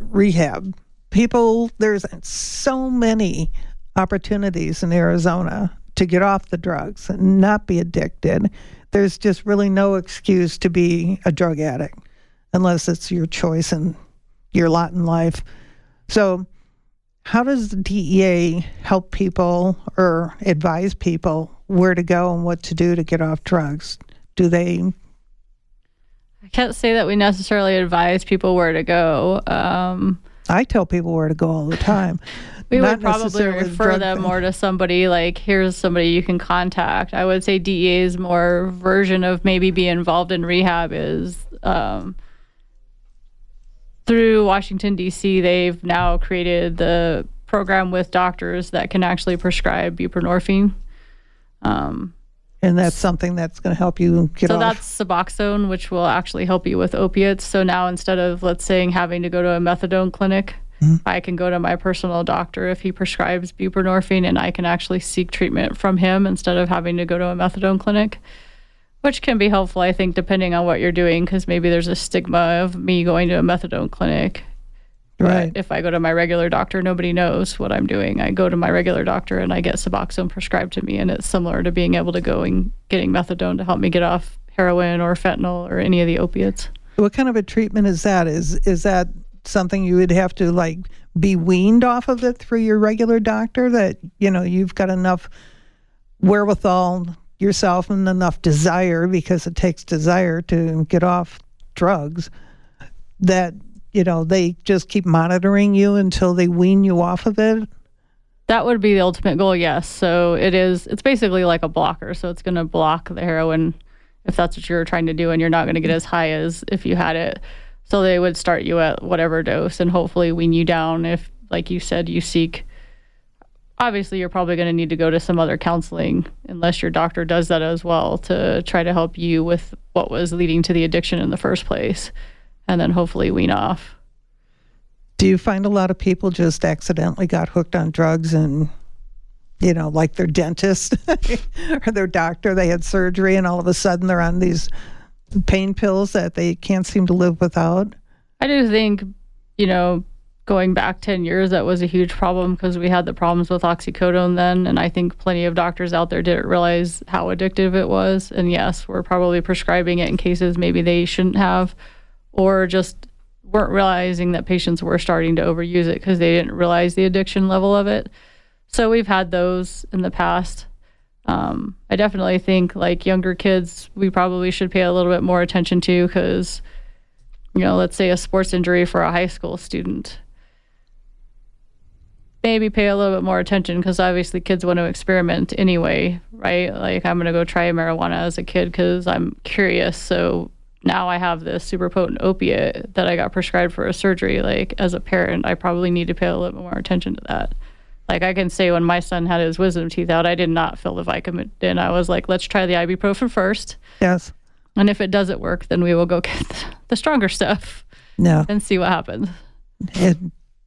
S1: rehab. People, there's so many opportunities in Arizona to get off the drugs and not be addicted. There's just really no excuse to be a drug addict unless it's your choice and your lot in life. So, how does the DEA help people or advise people where to go and what to do to get off drugs? Do they?
S2: I can't say that we necessarily advise people where to go. Um,
S1: I tell people where to go all the time.
S2: we
S1: Not
S2: would probably refer them
S1: thing.
S2: more to somebody like, here's somebody you can contact. I would say DEA's more version of maybe be involved in rehab is um, through Washington, D.C., they've now created the program with doctors that can actually prescribe buprenorphine. Um,
S1: And that's something that's going to help you get
S2: so
S1: off.
S2: that's Suboxone, which will actually help you with opiates. So now instead of, let's say, having to go to a methadone clinic, I can go to my personal doctor if he prescribes buprenorphine and I can actually seek treatment from him instead of having to go to a methadone clinic, which can be helpful, I think, depending on what you're doing, because maybe there's a stigma of me going to a methadone clinic. But
S1: right.
S2: if I go to my regular doctor, nobody knows what I'm doing. I go to my regular doctor and I get Suboxone prescribed to me, and it's similar to being able to go and getting methadone to help me get off heroin or fentanyl or any of the opiates.
S1: What kind of a treatment is that? Is is that something you would have to like be weaned off of it through your regular doctor? That you know you've got enough wherewithal yourself and enough desire because it takes desire to get off drugs. That you know they just keep monitoring you until they wean you off of it.
S2: That would be the ultimate goal, yes. So it is. It's basically like a blocker. So it's going to block the heroin if that's what you're trying to do, and you're not going to get as high as if you had it. So they would start you at whatever dose and hopefully wean you down. If, like you said, you seek. Obviously, you're probably going to need to go to some other counseling unless your doctor does that as well to try to help you with what was leading to the addiction in the first place, and then hopefully wean off.
S1: Do you find a lot of people just accidentally got hooked on drugs and, you know, like their dentist or their doctor, they had surgery and all of a sudden they're on these pain pills that they can't seem to live without?
S2: I do think, you know, going back 10 years, that was a huge problem because we had the problems with oxycodone then. And I think plenty of doctors out there didn't realize how addictive it was. And yes, we're probably prescribing it in cases maybe they shouldn't have, or just weren't realizing that patients were starting to overuse it because they didn't realize the addiction level of it. So we've had those in the past. Um, I definitely think like younger kids, we probably should pay a little bit more attention to because you know, let's say a sports injury for a high school student. Maybe pay a little bit more attention because obviously kids want to experiment anyway, right? Like I'm going to go try marijuana as a kid because I'm curious. So now I have this super potent opiate that I got prescribed for a surgery. Like as a parent, I probably need to pay a little bit more attention to that. Like I can say when my son had his wisdom teeth out, I did not fill the Vicodin. in. I was like, let's try the ibuprofen first.
S1: Yes.
S2: And if it doesn't work, then we will go get the stronger stuff
S1: No.
S2: and see what happens.
S1: It,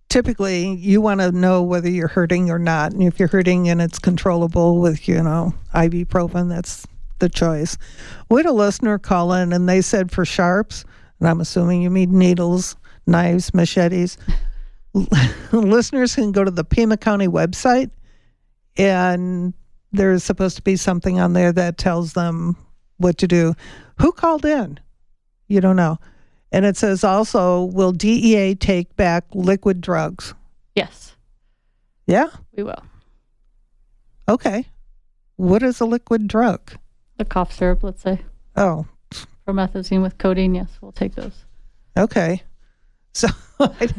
S1: typically, you want to know whether you're hurting or not. And if you're hurting and it's controllable with, you know, ibuprofen, that's the choice. We had a listener call in and they said for sharps, and I'm assuming you mean needles, knives, machetes. listeners can go to the Pima County website and there's supposed to be something on there that tells them what to do. Who called in? You don't know. And it says also, will DEA take back liquid drugs?
S2: Yes,
S1: Yeah.
S2: we will.
S1: Okay. What is a liquid drug?
S2: A cough syrup, let's say,
S1: Oh,
S2: promethazine with codeine. Yes, we'll take those.
S1: okay. So I,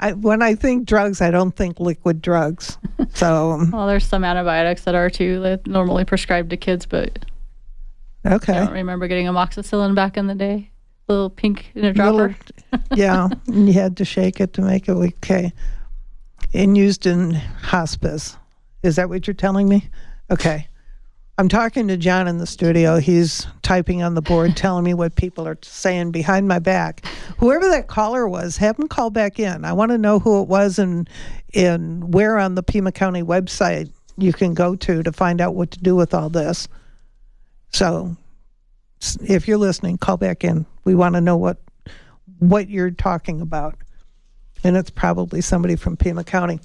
S1: I, when I think drugs, I don't think liquid drugs. So, um,
S2: Well, there's some antibiotics that are too that normally prescribed to kids, but
S1: okay.
S2: I don't remember getting amoxicillin back in the day. Little pink in a dropper.
S1: Little- yeah. And you had to shake it to make it okay. And used in hospice. Is that what you're telling me? Okay. I'm talking to John in the studio. He's typing on the board, telling me what people are saying behind my back. Whoever that caller was, have him call back in. I want to know who it was and and where on the Pima County website you can go to to find out what to do with all this. So, if you're listening, call back in. We want to know what what you're talking about, and it's probably somebody from Pima County.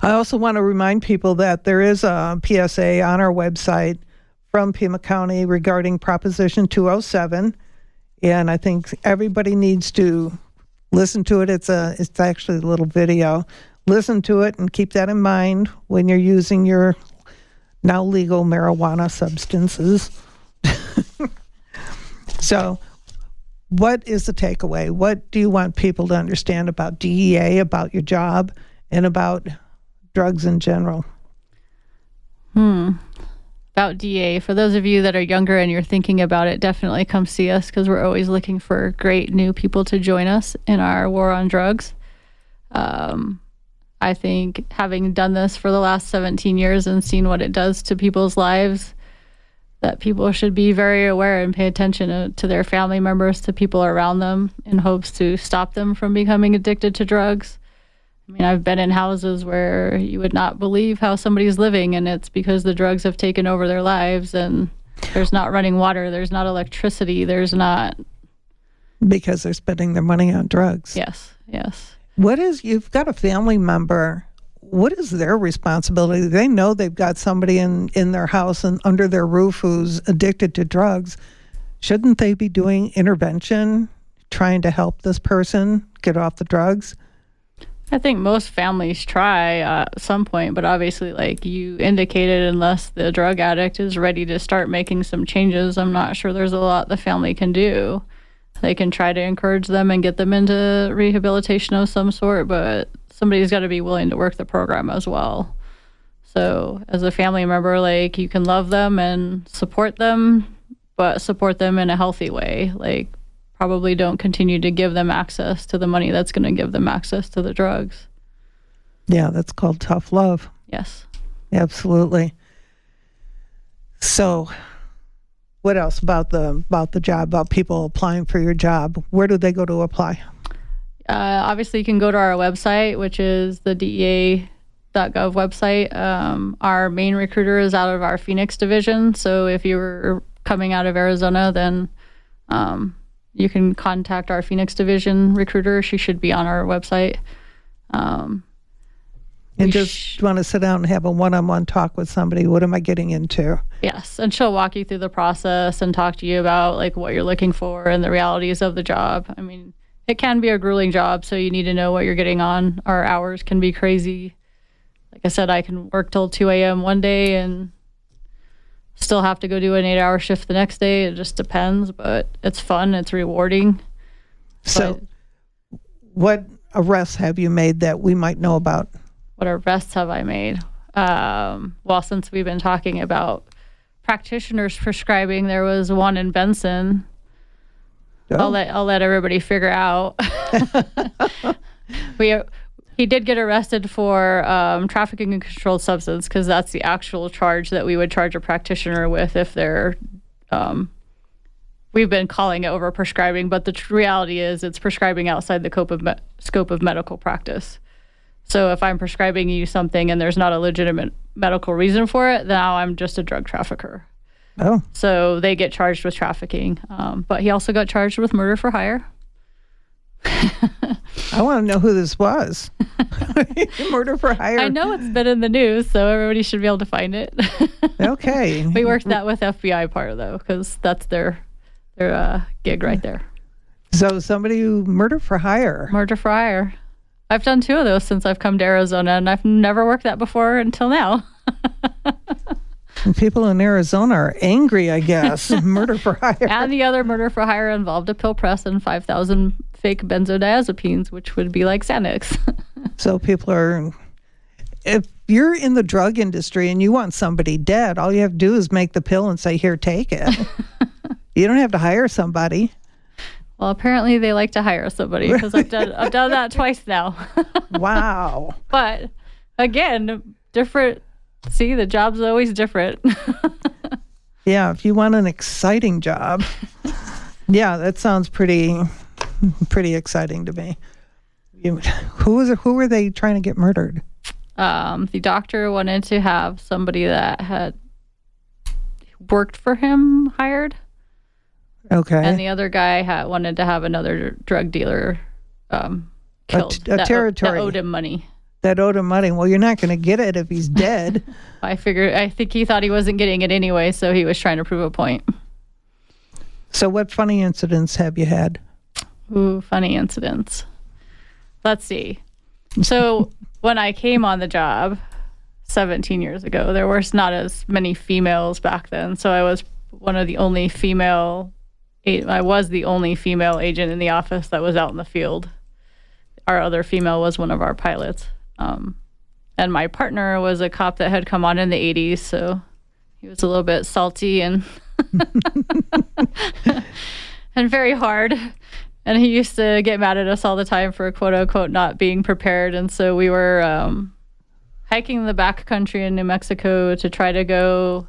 S1: I also want to remind people that there is a PSA on our website from Pima County regarding Proposition 207, and I think everybody needs to listen to it. It's a it's actually a little video. Listen to it and keep that in mind when you're using your now legal marijuana substances. so, what is the takeaway? What do you want people to understand about DEA, about your job, and about drugs in general?
S2: About DEA, for those of you that are younger and you're thinking about it, definitely come see us because we're always looking for great new people to join us in our war on drugs. Um, I think having done this for the last 17 years and seen what it does to people's lives, that people should be very aware and pay attention to, to their family members, to people around them, in hopes to stop them from becoming addicted to drugs. I mean, I've been in houses where you would not believe how somebody's living, and it's because the drugs have taken over their lives, and there's not running water, there's not electricity, there's not.
S1: Because they're spending their money on drugs.
S2: Yes, yes.
S1: What is, you've got a family member, what is their responsibility? They know they've got somebody in, in their house and under their roof who's addicted to drugs. Shouldn't they be doing intervention, trying to help this person get off the drugs?
S2: I think most families try uh, at some point, but obviously, like you indicated, unless the drug addict is ready to start making some changes, I'm not sure there's a lot the family can do. They can try to encourage them and get them into rehabilitation of some sort, but somebody's got to be willing to work the program as well. So, as a family member, like you can love them and support them, but support them in a healthy way. Like, probably don't continue to give them access to the money that's going to give them access to the drugs.
S1: Yeah, that's called tough love.
S2: Yes.
S1: Absolutely. So, what else about the about the job? About people applying for your job? Where do they go to apply?
S2: Uh, obviously, you can go to our website, which is the DEA.gov website. Um, our main recruiter is out of our Phoenix division. So if you're coming out of Arizona, then um, you can contact our Phoenix division recruiter. She should be on our website. Um,
S1: And
S2: We
S1: just
S2: sh-
S1: want to sit down and have a one-on-one talk with somebody. What am I getting into?
S2: Yes, and she'll walk you through the process and talk to you about like what you're looking for and the realities of the job. I mean, it can be a grueling job, so you need to know what you're getting on. Our hours can be crazy. Like I said, I can work till 2 a.m. one day and still have to go do an eight-hour shift the next day. It just depends, but it's fun. It's rewarding.
S1: So,
S2: But
S1: what arrests have you made that we might know about?
S2: what arrests have I made? Um, well, since we've been talking about practitioners prescribing, there was one in Benson. I'll
S1: Oh,
S2: let I'll let everybody figure out. we he did get arrested for um, trafficking in controlled substance because that's the actual charge that we would charge a practitioner with if they're. Um, we've been calling it over prescribing, but the tr- reality is it's prescribing outside the scope of me- scope of medical practice. So if I'm prescribing you something and there's not a legitimate medical reason for it, now I'm just a drug trafficker.
S1: Oh,
S2: So they get charged with trafficking. Um, but he also got charged with murder for hire.
S1: I want to know who this was. Murder for hire.
S2: I know it's been in the news, so everybody should be able to find it.
S1: Okay.
S2: we worked that with FBI part though, because that's their their uh, gig right there.
S1: So somebody who murder for hire.
S2: Murder for hire. I've done two of those since I've come to Arizona, and I've never worked that before until now.
S1: People in Arizona are angry, I guess. murder for hire.
S2: and the other murder for hire involved a pill press and 5,000 fake benzodiazepines, which would be like Xanax.
S1: So people are. If you're in the drug industry and you want somebody dead, all you have to do is make the pill and say, "Here, take it." you don't have to hire somebody.
S2: well, apparently they like to hire somebody because I've done I've done that twice now.
S1: Wow.
S2: but again, different See, the job's always different.
S1: Yeah, if you want an exciting job. yeah, that sounds pretty pretty exciting to me. You, who was who were they trying to get murdered?
S2: um, the doctor wanted to have somebody that had worked for him hired,
S1: Okay.
S2: and the other guy had wanted to have another drug dealer um,
S1: A
S2: killed.
S1: t- a
S2: that o-
S1: territory.
S2: that owed him money.
S1: That owed him money. Well, you're not going to get it if he's dead.
S2: I figured. I think he thought he wasn't getting it anyway, so he was trying to prove a point.
S1: so, what funny incidents have you had?
S2: Ooh, funny incidents. Let's see. So when I came on the job 17 years ago, there was not as many females back then. So I was one of the only female. I was the only female agent in the office that was out in the field. Our other female was one of our pilots, um, and my partner was a cop that had come on in the 80s. So he was a little bit salty and and very hard. And he used to get mad at us all the time for quote unquote not being prepared. And so we were um, hiking the back country in New Mexico to try to go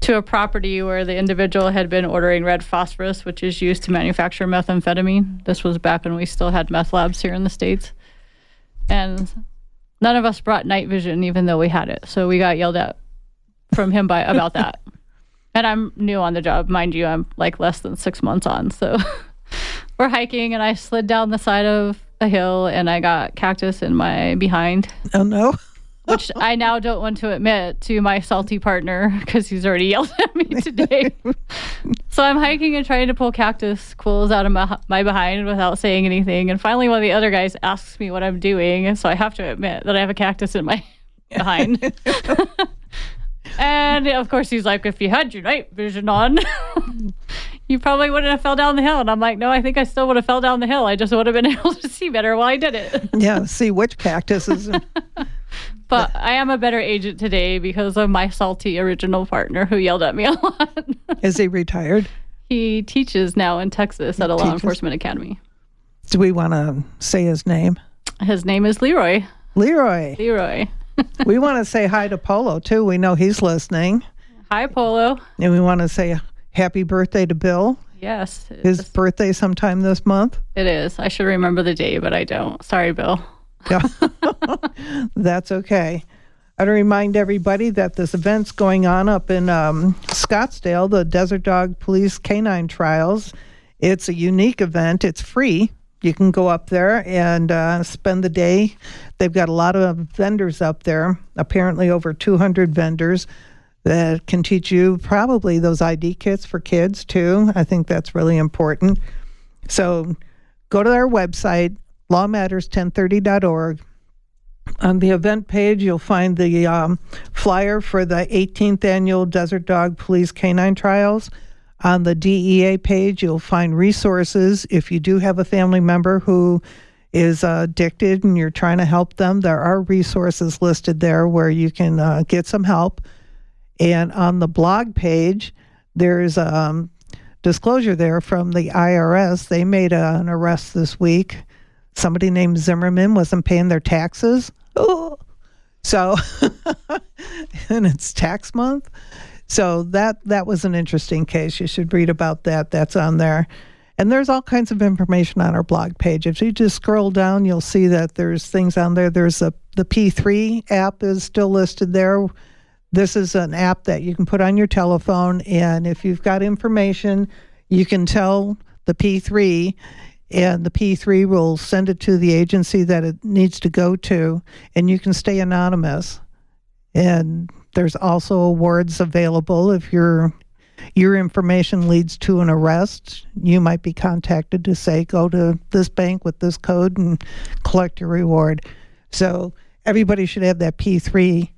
S2: to a property where the individual had been ordering red phosphorus, which is used to manufacture methamphetamine. This was back when we still had meth labs here in the States. And none of us brought night vision, even though we had it. So we got yelled at from him by about that. And I'm new on the job, mind you. I'm like less than six months on, so we're hiking, and I slid down the side of a hill, and I got cactus in my behind,
S1: Oh no.
S2: Which I now don't want to admit to my salty partner because he's already yelled at me today. so I'm hiking and trying to pull cactus quills out of my, my behind without saying anything, and finally one of the other guys asks me what I'm doing, so I have to admit that I have a cactus in my behind. And of course, he's like, if you had your night vision on, you probably wouldn't have fell down the hill. And I'm like, no, I think I still would have fell down the hill. I just would have been able to see better while I did it.
S1: Yeah, see which cactuses.
S2: But I am a better agent today because of my salty original partner who yelled at me a lot.
S1: Is he retired?
S2: he teaches now in Texas at a law enforcement academy.
S1: Do we want to say his name?
S2: His name is Leroy.
S1: Leroy.
S2: Leroy.
S1: we want to say hi to Polo too. We know he's listening.
S2: Hi, Polo.
S1: And we want to say happy birthday to Bill.
S2: Yes,
S1: His birthday sometime this month.
S2: it is. I should remember the day, but I don't. Sorry, Bill.
S1: Yeah. That's okay. I'd remind everybody that this event's going on up in um, Scottsdale, the Desert Dog Police Canine Trials. It's a unique event. It's free. You can go up there and uh, spend the day. They've got a lot of vendors up there, apparently over 200 vendors that can teach you probably those ID kits for kids too. I think that's really important. So go to our website, lawmatters1030.org. On the event page, you'll find the um, flyer for the 18th annual Desert Dog Police Canine Trials. On the DEA page, you'll find resources. If you do have a family member who is uh, addicted and you're trying to help them, there are resources listed there where you can uh, get some help. And on the blog page, there's a um, disclosure there from the IRS. They made a, an arrest this week. Somebody named Zimmerman wasn't paying their taxes. Oh. So, and it's tax month. So that that was an interesting case. You should read about that. That's on there. And there's all kinds of information on our blog page. If you just scroll down, you'll see that there's things on there. There's a the P3 app is still listed there. This is an app that you can put on your telephone, and if you've got information, you can tell the P3, and the P3 will send it to the agency that it needs to go to, and you can stay anonymous. And there's also awards available if your your information leads to an arrest. You might be contacted to say, go to this bank with this code and collect your reward. So everybody should have that P3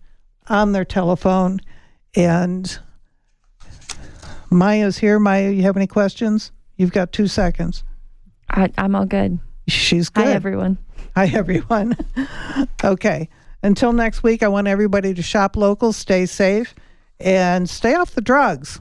S1: on their telephone. And Maya's here. Maya, you have any questions? You've got two seconds.
S5: I, I'm all good.
S1: She's good.
S5: Hi, everyone.
S1: Hi, everyone. okay. Until next week, I want everybody to shop local, stay safe, and stay off the drugs.